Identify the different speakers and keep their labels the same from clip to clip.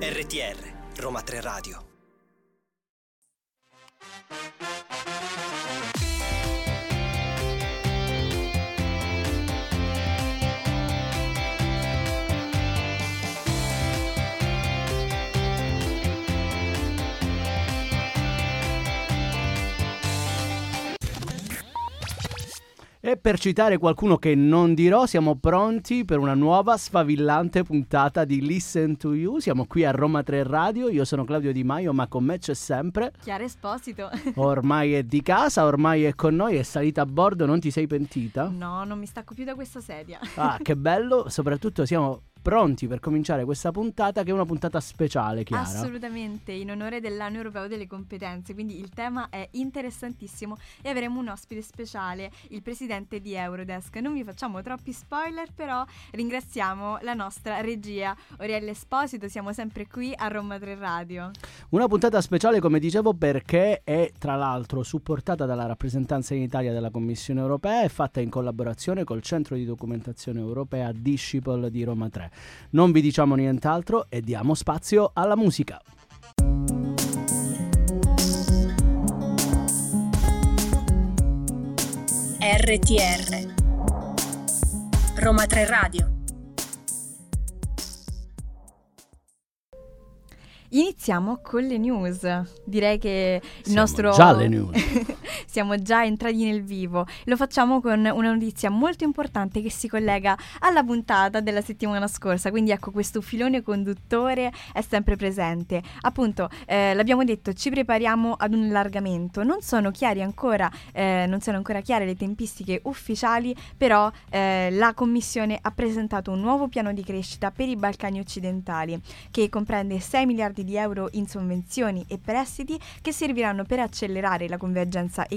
Speaker 1: RTR Roma 3 Radio
Speaker 2: E per citare qualcuno che non dirò, siamo pronti per una nuova sfavillante puntata di Listen to You. Siamo qui a Roma 3 Radio, io sono Claudio Di Maio, ma con me c'è sempre
Speaker 3: Chiara Esposito.
Speaker 2: Ormai è di casa, ormai è con noi, è salita a bordo, non ti sei pentita?
Speaker 3: No, non mi stacco più da questa sedia.
Speaker 2: Ah, che bello, soprattutto siamo pronti per cominciare questa puntata che è una puntata speciale, Chiara.
Speaker 3: Assolutamente, in onore dell'anno europeo delle competenze, quindi il tema è interessantissimo e avremo un ospite speciale, il presidente di Eurodesk. Non vi facciamo troppi spoiler, però ringraziamo la nostra regia Orielle Esposito, siamo sempre qui a Roma 3 Radio.
Speaker 2: Una puntata speciale, come dicevo, perché è tra l'altro supportata dalla rappresentanza in Italia della Commissione europea e fatta in collaborazione col Centro di Documentazione Europea Disciple di Roma 3. Non vi diciamo nient'altro e diamo spazio alla musica.
Speaker 4: RTR Roma 3 Radio
Speaker 3: Iniziamo con le news. Direi che il
Speaker 2: Siamo
Speaker 3: nostro.
Speaker 2: già alle news.
Speaker 3: Siamo già entrati nel vivo. Lo facciamo con una notizia molto importante che si collega alla puntata della settimana scorsa. Quindi ecco, questo filone conduttore è sempre presente. Appunto, eh, l'abbiamo detto, ci prepariamo ad un allargamento. Non sono ancora, eh, non sono ancora chiare le tempistiche ufficiali, però eh, la Commissione ha presentato un nuovo piano di crescita per i Balcani occidentali che comprende 6 miliardi di euro in sovvenzioni e prestiti che serviranno per accelerare la convergenza economica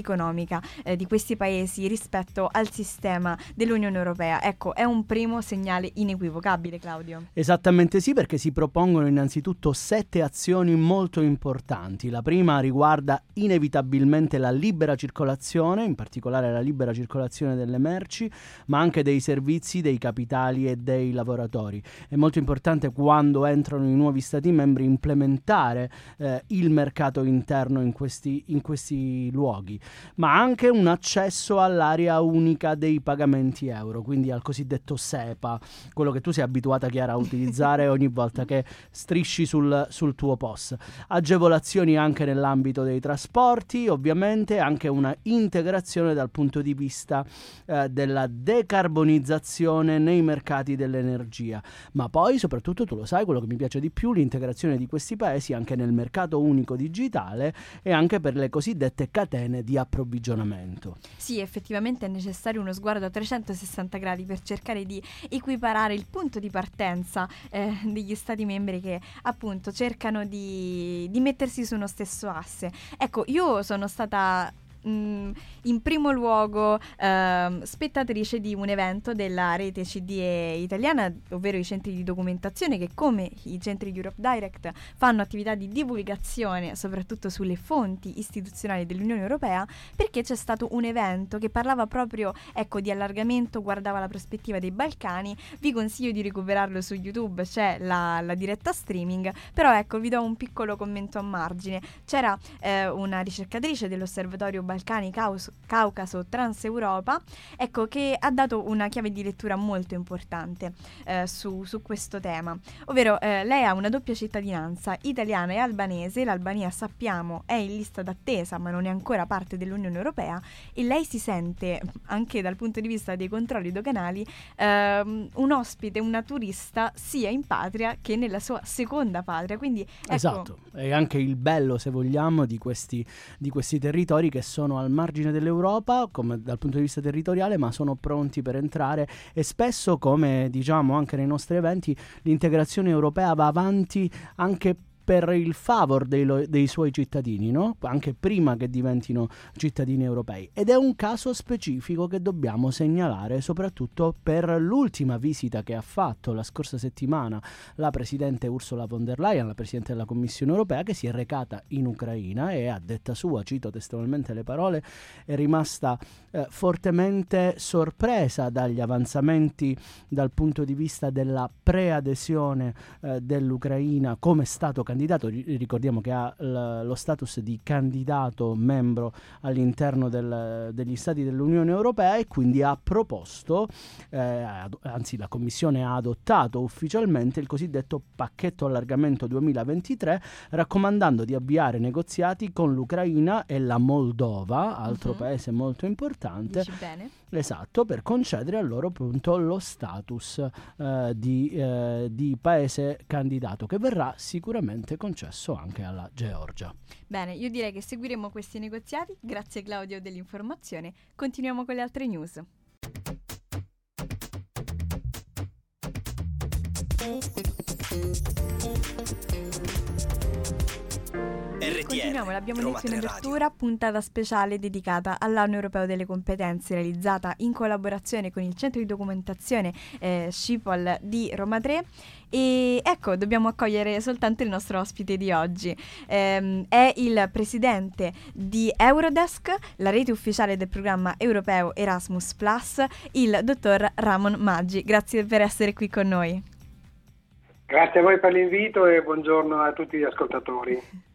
Speaker 3: eh, di questi paesi rispetto al sistema dell'Unione Europea. Ecco, è un primo segnale inequivocabile, Claudio.
Speaker 2: Esattamente sì, perché si propongono innanzitutto sette azioni molto importanti. La prima riguarda inevitabilmente la libera circolazione, in particolare la libera circolazione delle merci, ma anche dei servizi, dei capitali e dei lavoratori. È molto importante quando entrano i nuovi Stati membri implementare eh, il mercato interno in questi, in questi luoghi, ma anche un accesso all'area unica dei pagamenti euro, quindi al cosiddetto SEPA, quello che tu sei abituata Chiara a utilizzare ogni volta che strisci sul, sul tuo POS. Agevolazioni anche nell'ambito dei trasporti, ovviamente anche una integrazione dal punto di vista eh, della decarbonizzazione nei mercati dell'energia, ma poi soprattutto tu lo sai, quello che mi piace di più, l'integrazione di questi paesi anche nel mercato unico digitale e anche per le cosiddette catene di approvvigionamento.
Speaker 3: Sì, effettivamente è necessario uno sguardo a 360 gradi per cercare di equiparare il punto di partenza eh, degli Stati membri che appunto cercano di, di mettersi su uno stesso asse. Ecco, io sono stata mh, in primo luogo ehm, spettatrice di un evento della rete CDE italiana, ovvero i centri di documentazione che come i centri Europe Direct fanno attività di divulgazione soprattutto sulle fonti istituzionali dell'Unione Europea, perché c'è stato un evento che parlava proprio ecco, di allargamento, guardava la prospettiva dei Balcani. Vi consiglio di recuperarlo su YouTube, c'è la, la diretta streaming, però ecco vi do un piccolo commento a margine. C'era eh, una ricercatrice dell'Osservatorio Balcani Caus- Caucaso Transeuropa, ecco, che ha dato una chiave di lettura molto importante eh, su, su, questo tema. Ovvero, eh, lei ha una doppia cittadinanza italiana e albanese. L'Albania, sappiamo, è in lista d'attesa, ma non è ancora parte dell'Unione Europea. E lei si sente, anche dal punto di vista dei controlli doganali, ehm, un ospite, una turista, sia in patria che nella sua seconda patria. Quindi, ecco,
Speaker 2: esatto, è anche il bello, se vogliamo, di questi, di questi territori che sono al margine dell'Europa come dal punto di vista territoriale, ma sono pronti per entrare. E spesso, come diciamo anche nei nostri eventi, l'integrazione europea va avanti anche per il favor dei, lo- dei suoi cittadini, no? anche prima che diventino cittadini europei. Ed è un caso specifico che dobbiamo segnalare soprattutto per l'ultima visita che ha fatto la scorsa settimana la Presidente Ursula von der Leyen, la Presidente della Commissione europea, che si è recata in Ucraina e a detta sua, cito testualmente le parole, è rimasta eh, fortemente sorpresa dagli avanzamenti dal punto di vista della preadesione eh, dell'Ucraina come Stato candidato. Ricordiamo che ha l- lo status di candidato membro all'interno del, degli Stati dell'Unione Europea e quindi ha proposto, eh, ad- anzi la Commissione ha adottato ufficialmente il cosiddetto pacchetto allargamento 2023, raccomandando di avviare negoziati con l'Ucraina e la Moldova, altro uh-huh. paese molto importante.
Speaker 3: Dici bene.
Speaker 2: Esatto, per concedere a loro appunto lo status eh, di, eh, di paese candidato che verrà sicuramente concesso anche alla Georgia.
Speaker 3: Bene, io direi che seguiremo questi negoziati. Grazie Claudio dell'informazione. Continuiamo con le altre news. Continuiamo, l'abbiamo detto in apertura, puntata speciale dedicata all'anno europeo delle competenze realizzata in collaborazione con il centro di documentazione eh, Scipol di Roma 3 e ecco, dobbiamo accogliere soltanto il nostro ospite di oggi. Eh, è il presidente di Eurodesk, la rete ufficiale del programma europeo Erasmus Plus, il dottor Ramon Maggi. Grazie per essere qui con noi.
Speaker 5: Grazie a voi per l'invito e buongiorno a tutti gli ascoltatori.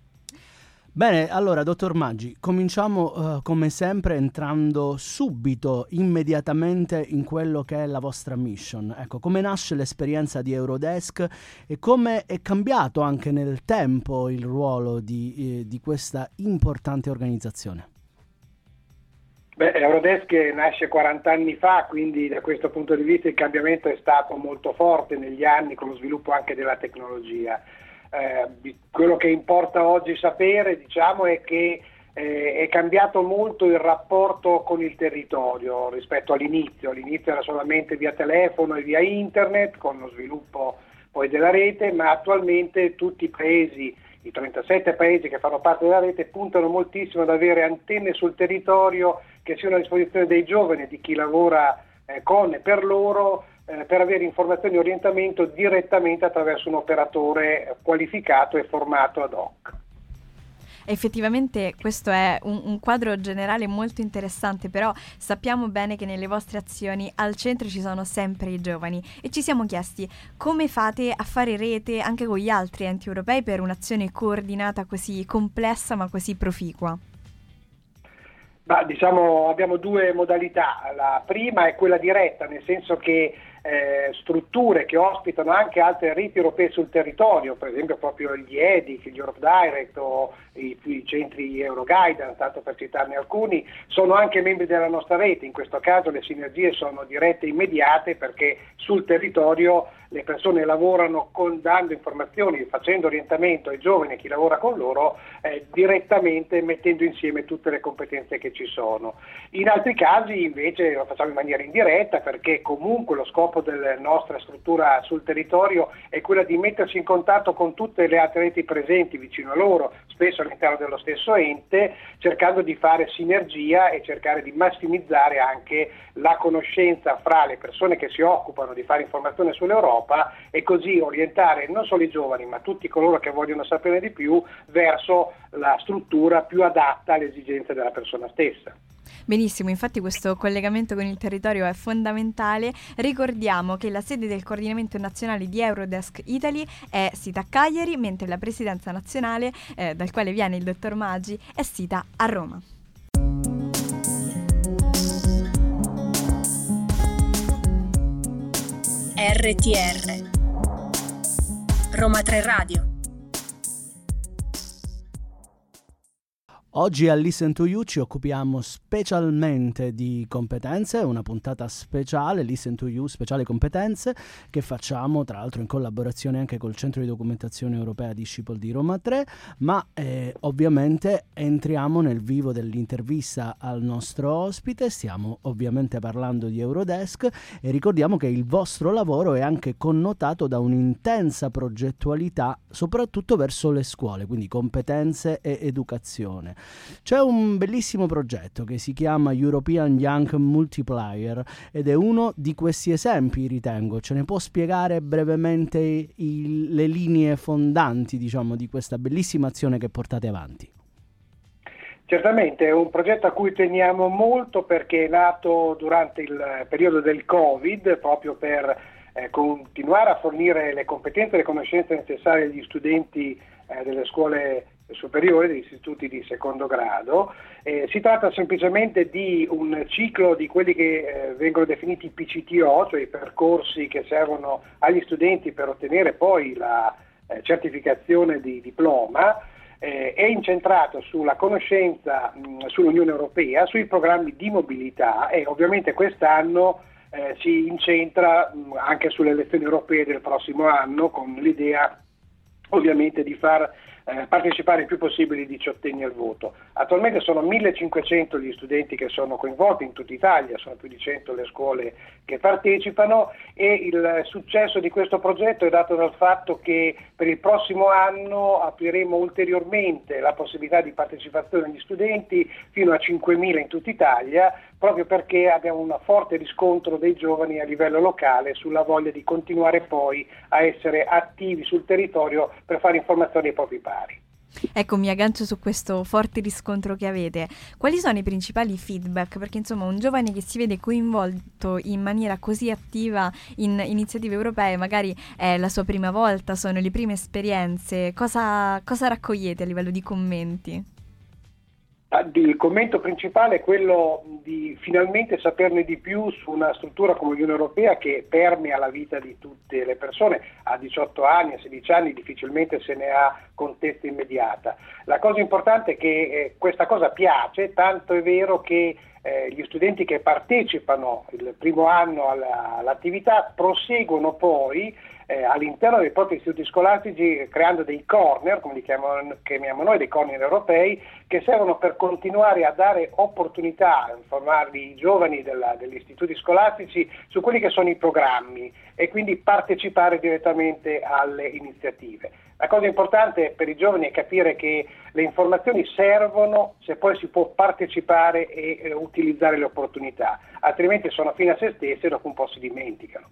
Speaker 2: Bene, allora, dottor Maggi, cominciamo uh, come sempre entrando subito, immediatamente in quello che è la vostra mission. Ecco, come nasce l'esperienza di Eurodesk e come è cambiato anche nel tempo il ruolo di, eh, di questa importante organizzazione?
Speaker 5: Beh, Eurodesk nasce 40 anni fa, quindi da questo punto di vista il cambiamento è stato molto forte negli anni con lo sviluppo anche della tecnologia eh, quello che importa oggi sapere diciamo, è che eh, è cambiato molto il rapporto con il territorio rispetto all'inizio. All'inizio era solamente via telefono e via internet con lo sviluppo poi della rete, ma attualmente tutti i paesi, i 37 paesi che fanno parte della rete, puntano moltissimo ad avere antenne sul territorio che siano a disposizione dei giovani, di chi lavora eh, con e per loro eh, per avere informazioni e orientamento direttamente attraverso un operatore qualificato e formato ad hoc.
Speaker 3: Effettivamente questo è un, un, quadro generale molto interessante, però sappiamo bene che nelle vostre azioni al centro ci sono sempre i giovani e ci siamo chiesti come fate a fare rete anche con gli altri enti europei per un'azione coordinata così complessa ma così proficua.
Speaker 5: Bah, diciamo, abbiamo due modalità. La prima è quella diretta, nel senso che eh, strutture che ospitano anche altre reti europee sul territorio, per esempio proprio gli EDIC, gli Europe Direct o i, i centri Euroguidance, tanto per citarne alcuni, sono anche membri della nostra rete. In questo caso le sinergie sono dirette e immediate perché sul territorio le persone lavorano con, dando informazioni, facendo orientamento ai giovani e chi lavora con loro eh, direttamente mettendo insieme tutte le competenze che ci sono. In altri casi invece lo facciamo in maniera indiretta perché comunque lo scopo della nostra struttura sul territorio è quella di mettersi in contatto con tutte le altre reti presenti vicino a loro, spesso all'interno dello stesso ente, cercando di fare sinergia e cercare di massimizzare anche la conoscenza fra le persone che si occupano di fare informazione sull'Europa Europa e così orientare non solo i giovani ma tutti coloro che vogliono sapere di più verso la struttura più adatta alle esigenze della persona stessa.
Speaker 3: Benissimo, infatti questo collegamento con il territorio è fondamentale. Ricordiamo che la sede del coordinamento nazionale di Eurodesk Italy è sita a Cagliari, mentre la presidenza nazionale, eh, dal quale viene il dottor Maggi, è sita a Roma.
Speaker 4: RTR Roma 3 Radio
Speaker 2: Oggi a Listen to You ci occupiamo specialmente di competenze, una puntata speciale, Listen to You, speciale competenze, che facciamo tra l'altro in collaborazione anche col Centro di Documentazione Europea Disciple di Roma 3, ma eh, ovviamente entriamo nel vivo dell'intervista al nostro ospite, stiamo ovviamente parlando di Eurodesk e ricordiamo che il vostro lavoro è anche connotato da un'intensa progettualità, soprattutto verso le scuole, quindi competenze e educazione. C'è un bellissimo progetto che si chiama European Young Multiplier ed è uno di questi esempi, ritengo. Ce ne può spiegare brevemente il, le linee fondanti, diciamo, di questa bellissima azione che portate avanti?
Speaker 5: Certamente è un progetto a cui teniamo molto perché è nato durante il periodo del Covid proprio per eh, continuare a fornire le competenze e le conoscenze necessarie agli studenti eh, delle scuole superiori, degli istituti di secondo grado. Eh, si tratta semplicemente di un ciclo di quelli che eh, vengono definiti PCTO, cioè i percorsi che servono agli studenti per ottenere poi la eh, certificazione di diploma. Eh, è incentrato sulla conoscenza mh, sull'Unione Europea, sui programmi di mobilità e ovviamente quest'anno eh, si incentra mh, anche sulle elezioni europee del prossimo anno con l'idea ovviamente di far eh, partecipare il più possibile i diciottenni al voto. Attualmente sono 1500 gli studenti che sono coinvolti in tutta Italia, sono più di 100 le scuole che partecipano e il successo di questo progetto è dato dal fatto che per il prossimo anno apriremo ulteriormente la possibilità di partecipazione degli studenti fino a 5.000 in tutta Italia, proprio perché abbiamo un forte riscontro dei giovani a livello locale sulla voglia di continuare poi a essere attivi sul territorio per fare informazioni ai propri pari.
Speaker 3: Ecco, mi aggancio su questo forte riscontro che avete. Quali sono i principali feedback? Perché insomma un giovane che si vede coinvolto in maniera così attiva in iniziative europee, magari è la sua prima volta, sono le prime esperienze, cosa, cosa raccogliete a livello di commenti?
Speaker 5: Ah, il commento principale è quello di finalmente saperne di più su una struttura come l'Unione Europea che permea la vita di tutte le persone. A 18 anni, a 16 anni difficilmente se ne ha contezza immediata. La cosa importante è che eh, questa cosa piace, tanto è vero che eh, gli studenti che partecipano il primo anno alla, all'attività proseguono poi eh, all'interno dei propri istituti scolastici creando dei corner, come li chiamiamo, chiamiamo noi, dei corner europei, che servono per continuare a dare opportunità, a informare i giovani della, degli istituti scolastici su quelli che sono i programmi e quindi partecipare direttamente alle iniziative. La cosa importante per i giovani è capire che le informazioni servono se poi si può partecipare e eh, utilizzare le opportunità, altrimenti sono fine a se stesse e dopo un po' si dimenticano.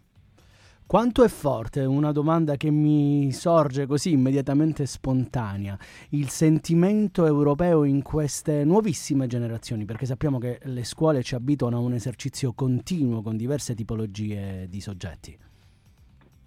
Speaker 2: Quanto è forte, una domanda che mi sorge così immediatamente spontanea, il sentimento europeo in queste nuovissime generazioni, perché sappiamo che le scuole ci abituano a un esercizio continuo con diverse tipologie di soggetti.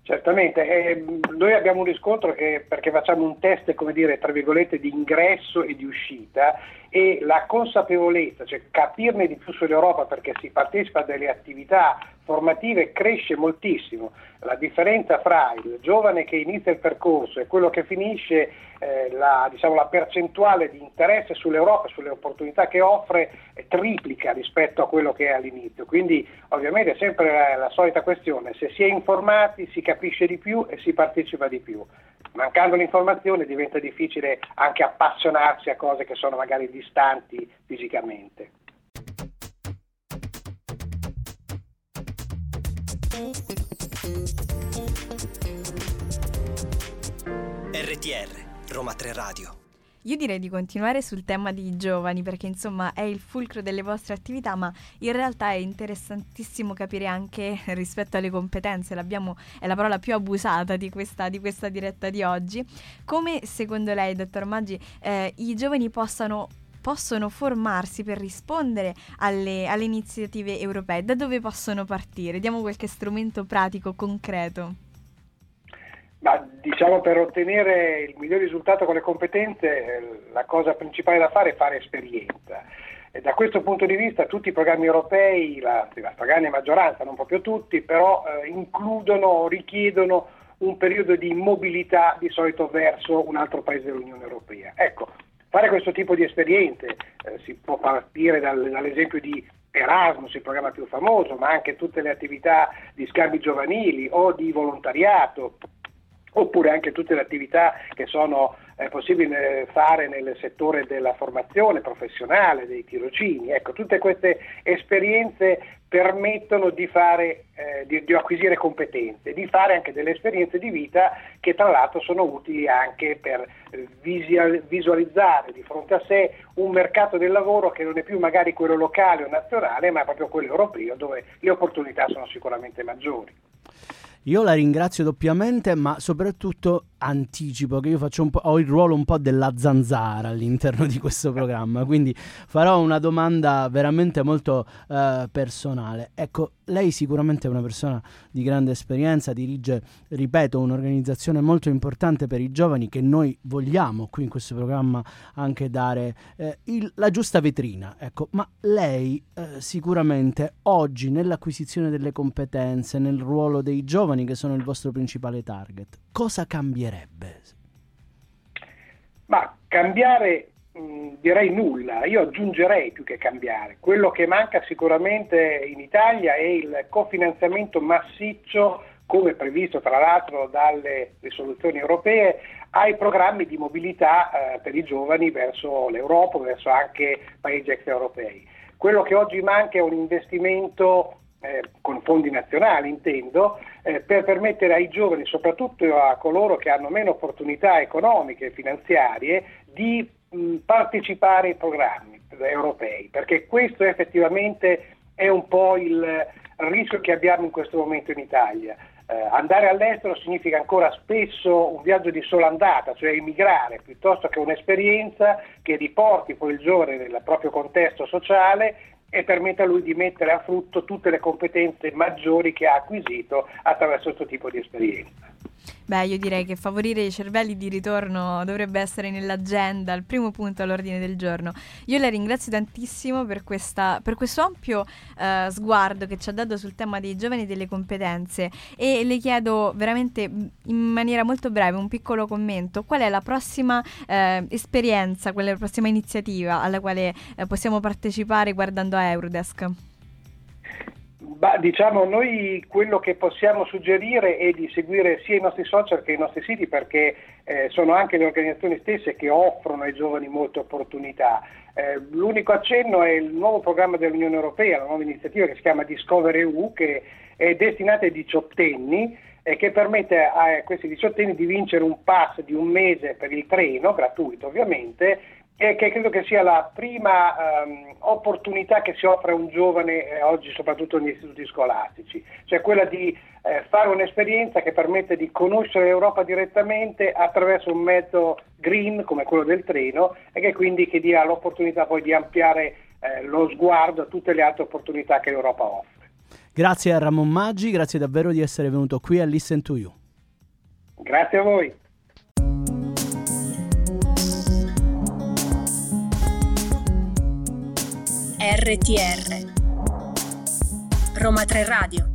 Speaker 5: Certamente, eh, noi abbiamo un riscontro che, perché facciamo un test, come dire, tra virgolette, di ingresso e di uscita e la consapevolezza, cioè capirne di più sull'Europa perché si partecipa a delle attività formative cresce moltissimo. La differenza fra il giovane che inizia il percorso e quello che finisce, eh, la, diciamo, la, percentuale di interesse sull'Europa, sulle opportunità che offre, eh, triplica rispetto a quello che è all'inizio. Quindi ovviamente è sempre la, la solita questione, se si è informati si capisce di più e si partecipa di più. Mancando l'informazione diventa difficile anche appassionarsi a cose che sono magari distanti fisicamente.
Speaker 1: RTR, Roma 3 Radio.
Speaker 3: Io direi di continuare sul tema dei giovani perché insomma è il fulcro delle vostre attività, ma in realtà è interessantissimo capire anche rispetto alle competenze, è la parola più abusata di questa, di questa diretta di oggi, come secondo lei, dottor Maggi, eh, i giovani possano possono formarsi per rispondere alle, alle iniziative europee? Da dove possono partire? Diamo qualche strumento pratico, concreto.
Speaker 5: Ma diciamo per ottenere il miglior risultato con le competenze la cosa principale da fare è fare esperienza. E da questo punto di vista tutti i programmi europei, la, la stragrande maggioranza, non proprio tutti, però eh, includono, richiedono un periodo di mobilità di solito verso un altro paese dell'Unione Europea. Ecco, fare questo tipo di esperienze. Eh, si può partire dal, dall'esempio di Erasmus, il programma più famoso, ma anche tutte le attività di scambi giovanili o di volontariato, oppure anche tutte le attività che sono eh, possibili fare nel settore della formazione professionale, dei tirocini. Ecco, tutte queste esperienze permettono di, fare, eh, di, di, acquisire competenze, di fare anche delle esperienze di vita che tra l'altro sono utili anche per visualizzare di fronte a sé un mercato del lavoro che non è più magari quello locale o nazionale, ma proprio quello europeo dove le opportunità sono sicuramente maggiori.
Speaker 2: Io la ringrazio doppiamente, ma soprattutto anticipo che io ho il ruolo un po' della zanzara all'interno di questo programma, quindi farò una domanda veramente molto uh, personale. Ecco, lei sicuramente è una persona di grande esperienza, dirige, ripeto, un'organizzazione molto importante per i giovani che noi vogliamo qui in questo programma anche dare eh, il, la giusta vetrina. Ecco, ma lei eh, sicuramente oggi nell'acquisizione delle competenze, nel ruolo dei giovani che sono il vostro principale target, cosa cambierebbe?
Speaker 5: Ma cambiare mh, direi nulla, io aggiungerei più che cambiare. Quello che manca sicuramente in Italia è il cofinanziamento massiccio come previsto tra l'altro dalle risoluzioni europee, ai programmi di mobilità eh, per i giovani verso l'Europa, verso anche paesi extraeuropei. Quello che oggi manca è un investimento eh, con fondi nazionali intendo, eh, per permettere ai giovani, soprattutto a coloro che hanno meno opportunità economiche e finanziarie, di mh, partecipare ai programmi europei, perché questo effettivamente è un po' il rischio che abbiamo in questo momento in Italia. Eh, andare all'estero significa ancora spesso un viaggio di sola andata, cioè emigrare, piuttosto che un'esperienza che riporti poi il giovane nel proprio contesto sociale e permette a lui di mettere a frutto tutte le competenze maggiori che ha acquisito attraverso questo tipo di esperienza.
Speaker 3: Beh, io direi che favorire i cervelli di ritorno dovrebbe essere nell'agenda, al primo punto all'ordine del giorno. Io la ringrazio tantissimo per, questa, per questo ampio uh, sguardo che ci ha dato sul tema dei giovani e delle competenze e le chiedo veramente in maniera molto breve un piccolo commento. Qual è la prossima uh, esperienza, la prossima iniziativa alla quale uh, possiamo partecipare guardando a Eurodesk?
Speaker 5: Bah, diciamo, noi quello che possiamo suggerire è di seguire sia i nostri social che i nostri siti perché eh, sono anche le organizzazioni stesse che offrono ai giovani molte opportunità. Eh, l'unico accenno è il nuovo programma dell'Unione Europea, la nuova iniziativa che si chiama Discover EU che è destinata ai diciottenni e che permette a questi diciottenni di vincere un pass di un mese per il treno, gratuito ovviamente, e che credo che sia la prima um, opportunità che si offre a un giovane eh, oggi soprattutto negli istituti scolastici, cioè quella di eh, fare un'esperienza che permette di conoscere l'Europa direttamente attraverso un mezzo green come quello del treno e che quindi che dia l'opportunità poi di ampliare eh, lo sguardo a tutte le altre opportunità che l'Europa offre.
Speaker 2: Grazie a Ramon Maggi, grazie davvero di essere venuto qui a Listen to You.
Speaker 5: Grazie a voi.
Speaker 4: RTR Roma 3 Radio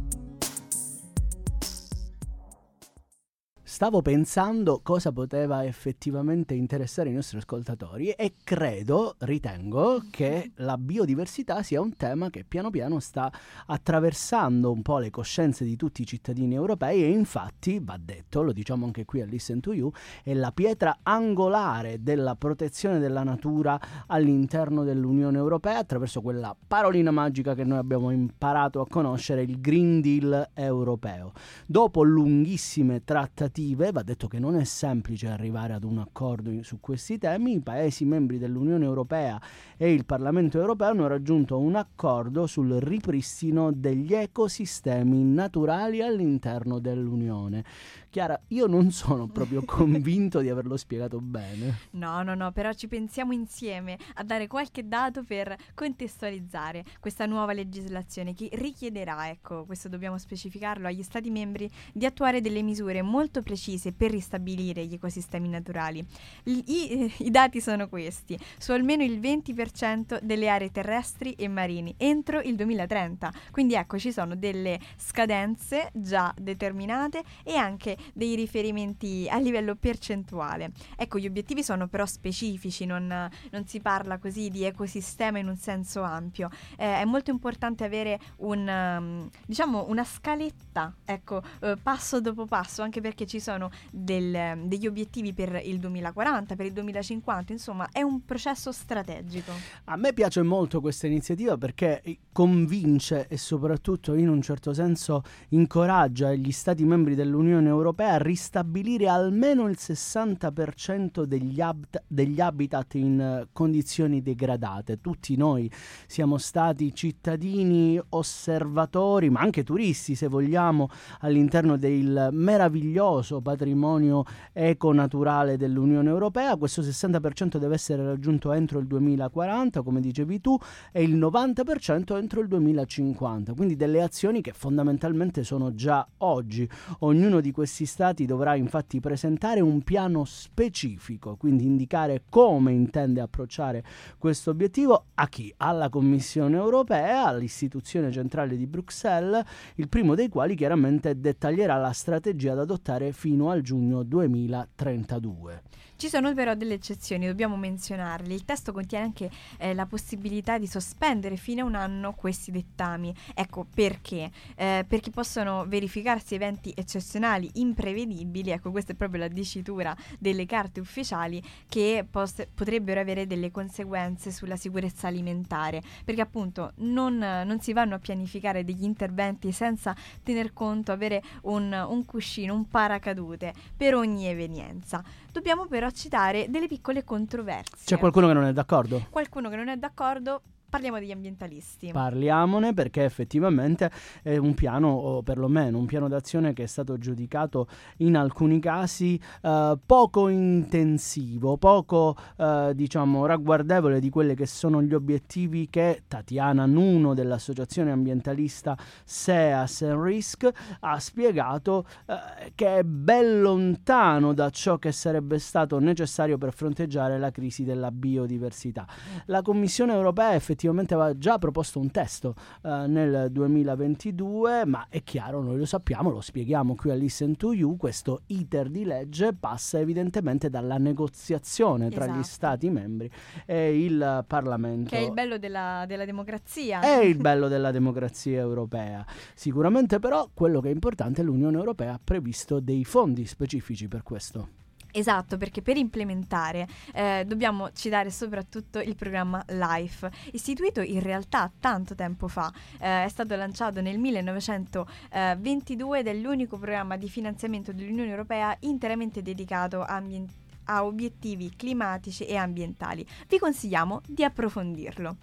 Speaker 2: stavo pensando cosa poteva effettivamente interessare i nostri ascoltatori e credo, ritengo, che la biodiversità sia un tema che piano piano sta attraversando un po' le coscienze di tutti i cittadini europei e infatti, va detto, lo diciamo anche qui a Listen to You, è la pietra angolare della protezione della natura all'interno dell'Unione Europea attraverso quella parolina magica che noi abbiamo imparato a conoscere, il Green Deal europeo. Dopo lunghissime trattative direttive, va detto che non è semplice arrivare ad un accordo su questi temi, i Paesi membri dell'Unione Europea e il Parlamento Europeo hanno raggiunto un accordo sul ripristino degli ecosistemi naturali all'interno dell'Unione. Chiara, io non sono proprio convinto di averlo spiegato bene.
Speaker 3: No, no, no, però ci pensiamo insieme a dare qualche dato per contestualizzare questa nuova legislazione che richiederà, ecco, questo dobbiamo specificarlo, agli Stati membri di attuare delle misure molto precise per ristabilire gli ecosistemi naturali. I, i, i dati sono questi, su almeno il 20% delle aree terrestri e marini entro il 2030. Quindi ecco, ci sono delle scadenze già determinate e anche dei riferimenti a livello percentuale. Ecco, gli obiettivi sono però specifici, non, non si parla così di ecosistema in un senso ampio. Eh, è molto importante avere un, um, diciamo una scaletta, ecco, eh, passo dopo passo, anche perché ci sono del, degli obiettivi per il 2040, per il 2050, insomma è un processo strategico.
Speaker 2: A me piace molto questa iniziativa perché convince e soprattutto in un certo senso incoraggia gli Stati membri dell'Unione Europea a ristabilire almeno il 60% degli, habitat, degli habitat in eh, condizioni degradate. Tutti noi siamo stati cittadini osservatori, ma anche turisti se vogliamo, all'interno del meraviglioso patrimonio econaturale dell'Unione Europea. Questo 60% deve essere raggiunto entro il 2040, come dicevi tu, e il 90% entro il 2050. Quindi delle azioni che fondamentalmente sono già oggi. Ognuno di questi stati dovrà infatti presentare un piano specifico, quindi indicare come intende approcciare questo obiettivo a chi? Alla Commissione europea, all'istituzione centrale di Bruxelles, il primo dei quali chiaramente dettaglierà la strategia da adottare fino al giugno 2032.
Speaker 3: Ci sono però delle eccezioni, dobbiamo menzionarle. Il testo contiene anche eh, la possibilità di sospendere fino a un anno questi dettami. Ecco perché? Eh, perché possono verificarsi eventi eccezionali, imprevedibili, ecco questa è proprio la dicitura delle carte ufficiali, che pos- potrebbero avere delle conseguenze sulla sicurezza alimentare, perché appunto non, non, si vanno a pianificare degli interventi senza tener conto, avere un, un cuscino, un paracadute per ogni evenienza. Dobbiamo però citare delle piccole controversie.
Speaker 2: C'è qualcuno che non è d'accordo?
Speaker 3: Qualcuno che non è d'accordo Parliamo degli ambientalisti.
Speaker 2: Parliamone perché effettivamente è un piano, o perlomeno un piano d'azione che è stato giudicato in alcuni casi eh, poco intensivo, poco eh, diciamo ragguardevole di quelli che sono gli obiettivi che Tatiana Nuno dell'associazione ambientalista SEAS Risk ha spiegato eh, che è ben lontano da ciò che sarebbe stato necessario per fronteggiare la crisi della biodiversità. La Commissione europea effettivamente effettivamente aveva già proposto un testo uh, nel 2022, ma è chiaro, noi lo sappiamo, lo spieghiamo qui a Listen to You, questo iter di legge passa evidentemente dalla negoziazione esatto. tra gli esatto. Stati membri e il Parlamento.
Speaker 3: Che è il bello della, della democrazia.
Speaker 2: È il bello della democrazia europea. Sicuramente però quello che è importante è l'Unione Europea ha previsto dei fondi specifici per questo.
Speaker 3: Esatto, perché per implementare eh, dobbiamo citare soprattutto il programma LIFE, istituito in realtà tanto tempo fa, eh, è stato lanciato nel 1922 ed è l'unico programma di finanziamento dell'Unione Europea interamente dedicato a, ambient- a obiettivi climatici e ambientali. Vi consigliamo di approfondirlo.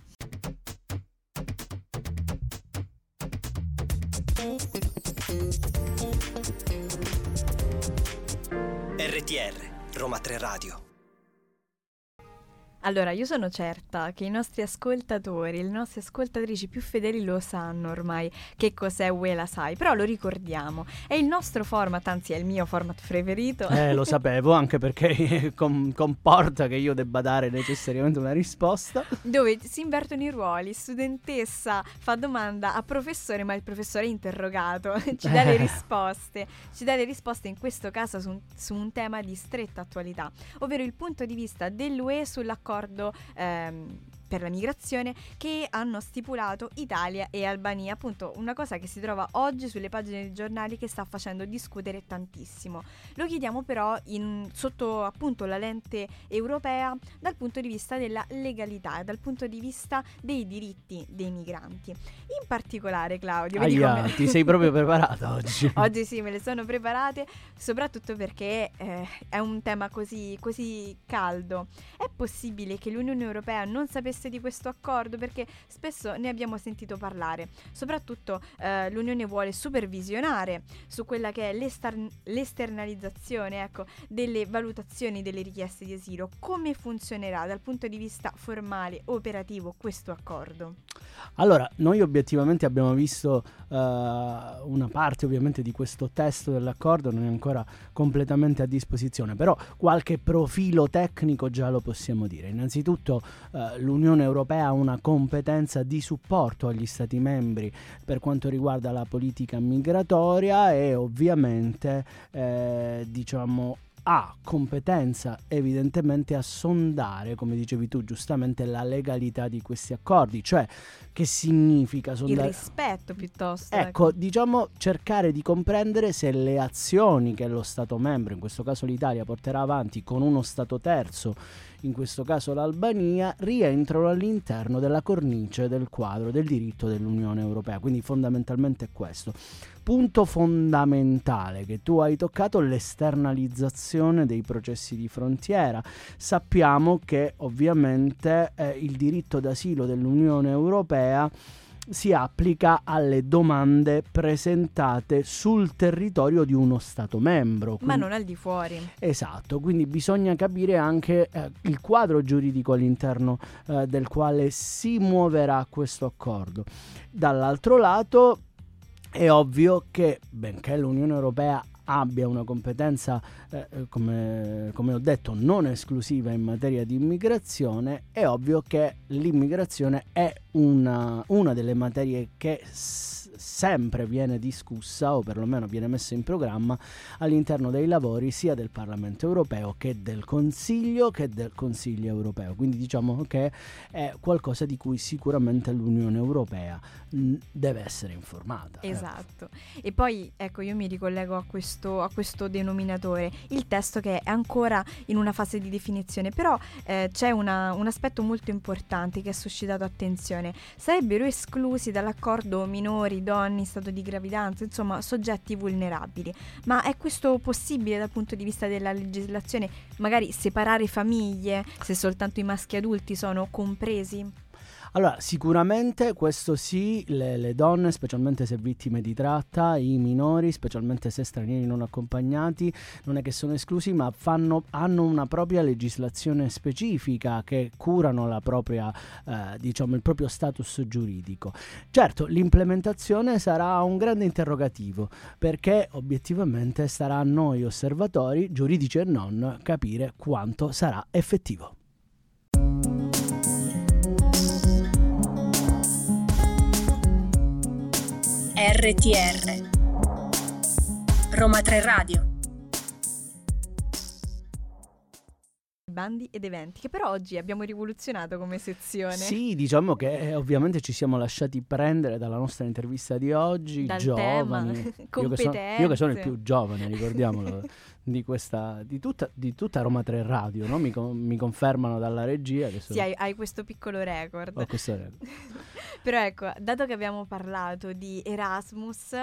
Speaker 1: RTR, Roma 3 Radio.
Speaker 3: Allora, io sono certa che i nostri ascoltatori, le nostre ascoltatrici più fedeli lo sanno ormai che cos'è Ue la sai, però lo ricordiamo. È il nostro format, anzi è il mio format preferito.
Speaker 2: Eh, lo sapevo, anche perché com- comporta che io debba dare necessariamente una risposta.
Speaker 3: Dove si invertono i ruoli, studentessa fa domanda a professore, ma il professore è interrogato, ci dà le eh. risposte. Ci dà le risposte in questo caso su un, su un tema di stretta attualità, ovvero il punto di vista dell'UE sull'accordo accordo ehm, per la migrazione che hanno stipulato Italia e Albania, appunto una cosa che si trova oggi sulle pagine dei giornali che sta facendo discutere tantissimo. Lo chiediamo però in, sotto appunto la lente europea dal punto di vista della legalità, dal punto di vista dei diritti dei migranti. In particolare Claudio,
Speaker 2: Aia, come... ti sei proprio preparata oggi?
Speaker 3: oggi sì, me le sono preparate, soprattutto perché eh, è un tema così, così caldo. È possibile che l'Unione Europea non sapesse interesse di questo accordo perché spesso ne abbiamo sentito parlare. Soprattutto eh, l'Unione vuole supervisionare su quella che è l'ester- l'esternalizzazione ecco, delle valutazioni delle richieste di asilo. Come funzionerà dal punto di vista formale, operativo questo accordo?
Speaker 2: Allora, noi obiettivamente abbiamo visto uh, una parte ovviamente di questo testo dell'accordo, non è ancora completamente a disposizione, però qualche profilo tecnico già lo possiamo dire. Innanzitutto uh, l'Unione Europea ha una competenza di supporto agli Stati membri per quanto riguarda la politica migratoria e ovviamente eh, diciamo ha competenza evidentemente a sondare, come dicevi tu giustamente, la legalità di questi accordi, cioè che significa sondare...
Speaker 3: Il rispetto piuttosto.
Speaker 2: Ecco, diciamo cercare di comprendere se le azioni che lo Stato membro, in questo caso l'Italia, porterà avanti con uno Stato terzo, in questo caso l'Albania, rientrano all'interno della cornice del quadro del diritto dell'Unione Europea. Quindi fondamentalmente è questo punto fondamentale che tu hai toccato, l'esternalizzazione dei processi di frontiera. Sappiamo che ovviamente eh, il diritto d'asilo dell'Unione Europea si applica alle domande presentate sul territorio di uno Stato membro.
Speaker 3: Quindi, Ma non al di fuori.
Speaker 2: Esatto, quindi bisogna capire anche eh, il quadro giuridico all'interno eh, del quale si muoverà questo accordo. Dall'altro lato è ovvio che, benché l'Unione Europea abbia una competenza, eh, eh, come, come, ho detto, non esclusiva in materia di immigrazione, è ovvio che l'immigrazione è una, una delle materie che s- sempre viene discussa o perlomeno viene messa in programma all'interno dei lavori sia del Parlamento europeo che del Consiglio che del Consiglio europeo. Quindi diciamo che è qualcosa di cui sicuramente l'Unione Europea mh, deve essere informata.
Speaker 3: Ecco. Esatto. Ecco. E poi ecco io mi ricollego a questo, a questo, denominatore, il testo che è ancora in una fase di definizione, però eh, c'è una, un aspetto molto importante che ha suscitato attenzione. Sarebbero esclusi dall'accordo minori donne in stato di gravidanza, insomma soggetti vulnerabili. Ma è questo possibile dal punto di vista della legislazione? Magari separare famiglie se soltanto i maschi adulti sono compresi?
Speaker 2: Allora, sicuramente questo sì, le, le, donne, specialmente se vittime di tratta, i minori, specialmente se stranieri non accompagnati, non è che sono esclusi, ma fanno, hanno una propria legislazione specifica che curano propria, eh, diciamo, il proprio status giuridico. Certo, l'implementazione sarà un grande interrogativo, perché obiettivamente sarà a noi osservatori, giuridici e non, capire quanto sarà effettivo.
Speaker 4: RTR Roma 3 Radio
Speaker 3: bandi ed eventi, che però oggi abbiamo rivoluzionato come sezione.
Speaker 2: Sì, diciamo che eh, ovviamente ci siamo lasciati prendere dalla nostra intervista di oggi,
Speaker 3: Dal
Speaker 2: giovani. Io, che sono, io, che sono, il più giovane, ricordiamolo, di, questa, di, tutta, di tutta Roma 3 Radio, no? mi, mi, confermano dalla regia. Che
Speaker 3: sono... Sì, hai, hai, questo piccolo record.
Speaker 2: Ho questo record.
Speaker 3: Però ecco, dato che abbiamo parlato di Erasmus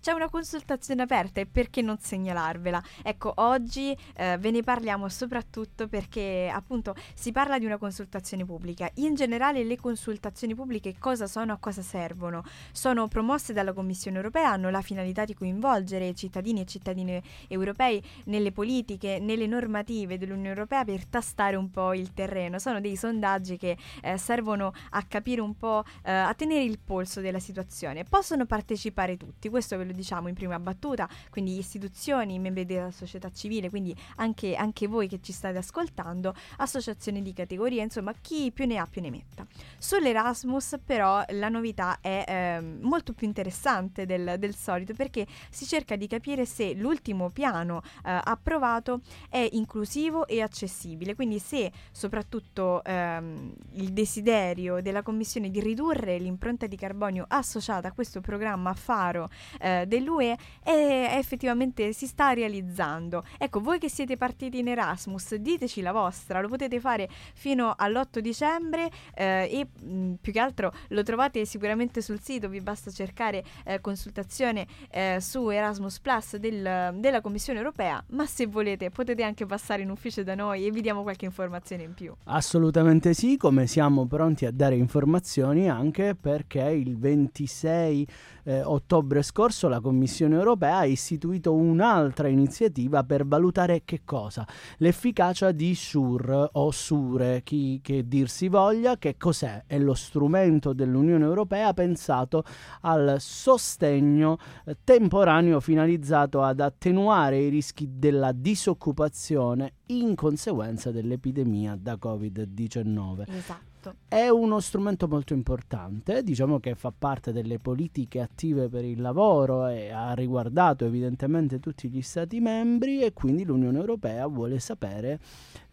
Speaker 3: c'è una consultazione aperta e perché non segnalarvela? Ecco, oggi eh, ve ne parliamo soprattutto perché appunto si parla di una consultazione pubblica. In generale le consultazioni pubbliche cosa sono, a cosa servono? Sono promosse dalla Commissione europea, hanno la finalità di coinvolgere cittadini e cittadine europei nelle politiche, nelle normative dell'Unione Europea per tastare un po' il terreno. Sono dei sondaggi che eh, servono a capire un po', eh, a tenere il polso della situazione. Possono partecipare tutti, questo ve lo diciamo in prima battuta, quindi istituzioni, membri della società civile, quindi anche, anche voi che ci state ascoltando, associazioni di categoria, insomma chi più ne ha più ne metta. Sull'Erasmus però la novità è eh, molto più interessante del, del, solito perché si cerca di capire se l'ultimo piano eh, approvato è inclusivo e accessibile, quindi se soprattutto ehm, il desiderio della Commissione di ridurre l'impronta di carbonio associata a questo programma faro eh, dell'UE e effettivamente si sta realizzando. Ecco, voi che siete partiti in Erasmus, diteci la vostra, lo potete fare fino all'8 dicembre eh, e mh, mm, più che altro lo trovate sicuramente sul sito, vi basta cercare eh, consultazione eh, su Erasmus Plus del, della Commissione europea, ma se volete potete anche passare in ufficio da noi e vi diamo qualche informazione in più.
Speaker 2: Assolutamente sì, come siamo pronti a dare informazioni anche perché il 26 eh, ottobre scorso la Commissione europea ha istituito un'altra iniziativa per valutare che cosa? L'efficacia di SUR o SURE, chi che dir si voglia, che cos'è? È lo strumento dell'Unione Europea pensato al sostegno eh, temporaneo finalizzato ad attenuare i rischi della disoccupazione in conseguenza dell'epidemia da Covid-19.
Speaker 3: Esatto.
Speaker 2: È uno strumento molto importante, diciamo che fa parte delle politiche attive per il lavoro e ha riguardato evidentemente tutti gli Stati membri e quindi l'Unione Europea vuole sapere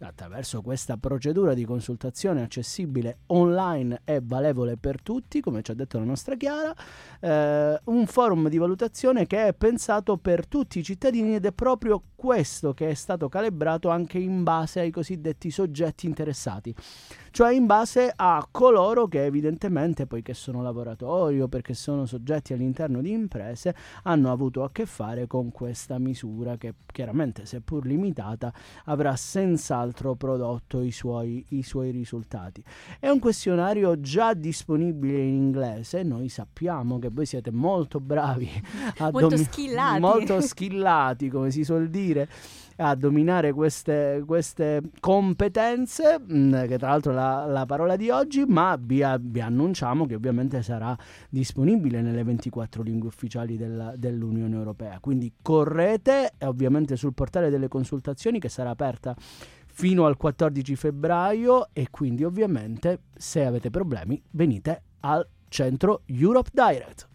Speaker 2: attraverso questa procedura di consultazione accessibile online e valevole per tutti, come ci ha detto la nostra Chiara, eh, un forum di valutazione che è pensato per tutti i cittadini ed è proprio questo che è stato calibrato anche in base ai cosiddetti soggetti interessati cioè in base a coloro che evidentemente, poiché sono lavoratori o perché sono soggetti all'interno di imprese, hanno avuto a che fare con questa misura che chiaramente, seppur limitata, avrà senz'altro prodotto i suoi, i suoi risultati. È un questionario già disponibile in inglese, noi sappiamo che voi siete molto bravi,
Speaker 3: a molto domi- schillati,
Speaker 2: molto schillati come si suol dire a dominare queste, queste competenze, mm, che tra l'altro è la, la, parola di oggi, ma vi, vi, annunciamo che ovviamente sarà disponibile nelle 24 lingue ufficiali della, dell'Unione Europea. Quindi correte ovviamente sul portale delle consultazioni che sarà aperta fino al 14 febbraio e quindi ovviamente se avete problemi venite al centro Europe Direct.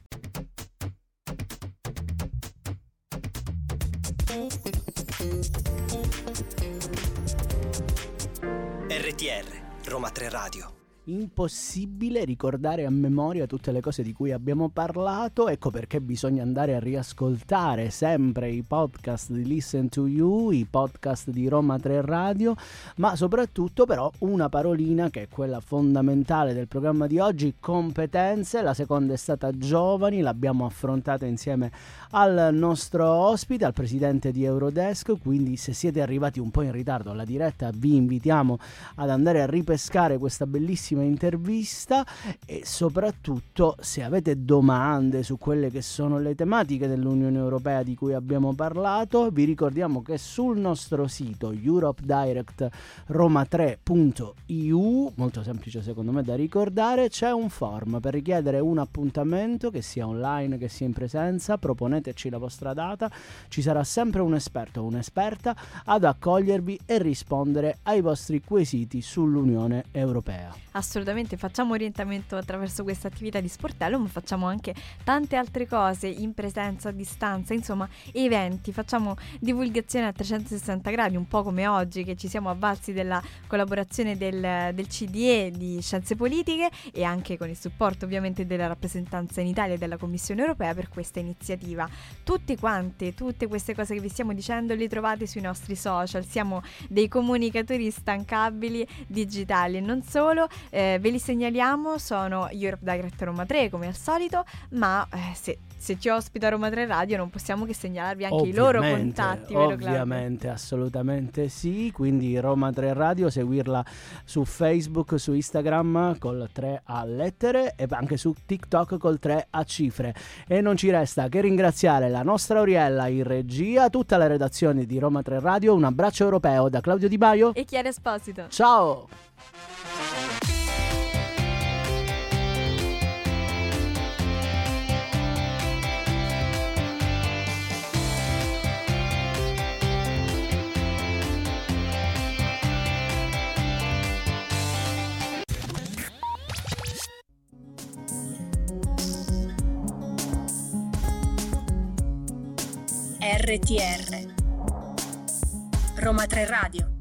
Speaker 1: RTR, Roma 3 Radio
Speaker 2: impossibile ricordare a memoria tutte le cose di cui abbiamo parlato, ecco perché bisogna andare a riascoltare sempre i podcast di Listen to You, i podcast di Roma 3 Radio, ma soprattutto però una parolina che è quella fondamentale del programma di oggi, competenze, la seconda è stata giovani, l'abbiamo affrontata insieme al nostro ospite, al presidente di Eurodesk, quindi se siete arrivati un po' in ritardo alla diretta vi invitiamo ad andare a ripescare questa bellissima intervista e soprattutto se avete domande su quelle che sono le tematiche dell'Unione Europea di cui abbiamo parlato, vi ricordiamo che sul nostro sito europedirect.roma3.eu, molto semplice secondo me da ricordare, c'è un form per richiedere un appuntamento che sia online che sia in presenza, proponeteci la vostra data, ci sarà sempre un esperto o un'esperta ad accogliervi e rispondere ai vostri quesiti sull'Unione Europea
Speaker 3: assolutamente facciamo orientamento attraverso questa attività di sportello, ma facciamo anche tante altre cose in presenza, a distanza, insomma, eventi, facciamo divulgazione a 360 gradi, un po' come oggi che ci siamo avvalsi della collaborazione del, del CDE di Scienze Politiche e anche con il supporto ovviamente della rappresentanza in Italia e della Commissione Europea per questa iniziativa. Tutte quante, tutte queste cose che vi stiamo dicendo le trovate sui nostri social, siamo dei comunicatori instancabili digitali e non solo, eh, ve li segnaliamo, sono Europe Direct Roma 3 come al solito, ma eh, se, se, ci ospita Roma 3 Radio non possiamo che segnalarvi anche ovviamente, i loro contatti.
Speaker 2: Ovviamente, assolutamente sì, quindi Roma 3 Radio, seguirla su Facebook, su Instagram col 3 a lettere e anche su TikTok col 3 a cifre. E non ci resta che ringraziare la nostra Auriella in regia, tutta la redazione di Roma 3 Radio, un abbraccio europeo da Claudio Di Baio
Speaker 3: e Chiara Esposito.
Speaker 2: Ciao!
Speaker 4: RTR Roma 3 Radio